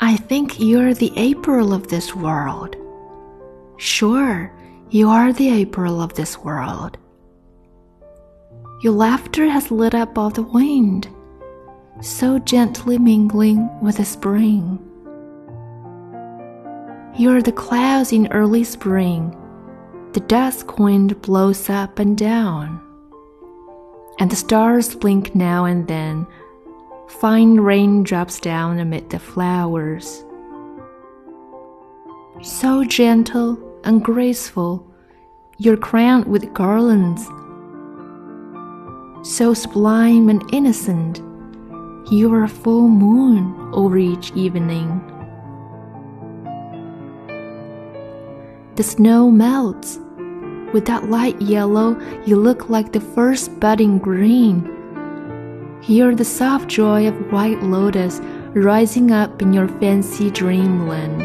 I think you're the April of this world. Sure, you are the April of this world. Your laughter has lit up all the wind, so gently mingling with the spring. You're the clouds in early spring. The dusk wind blows up and down, and the stars blink now and then Fine rain drops down amid the flowers. So gentle and graceful, you're crowned with garlands. So sublime and innocent, you are a full moon over each evening. The snow melts. With that light yellow, you look like the first budding green Hear the soft joy of white lotus rising up in your fancy dreamland.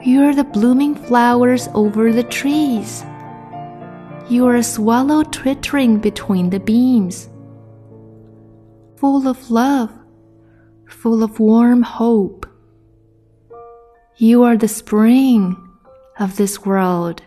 Hear the blooming flowers over the trees. You are a swallow twittering between the beams. Full of love, full of warm hope. You are the spring of this world.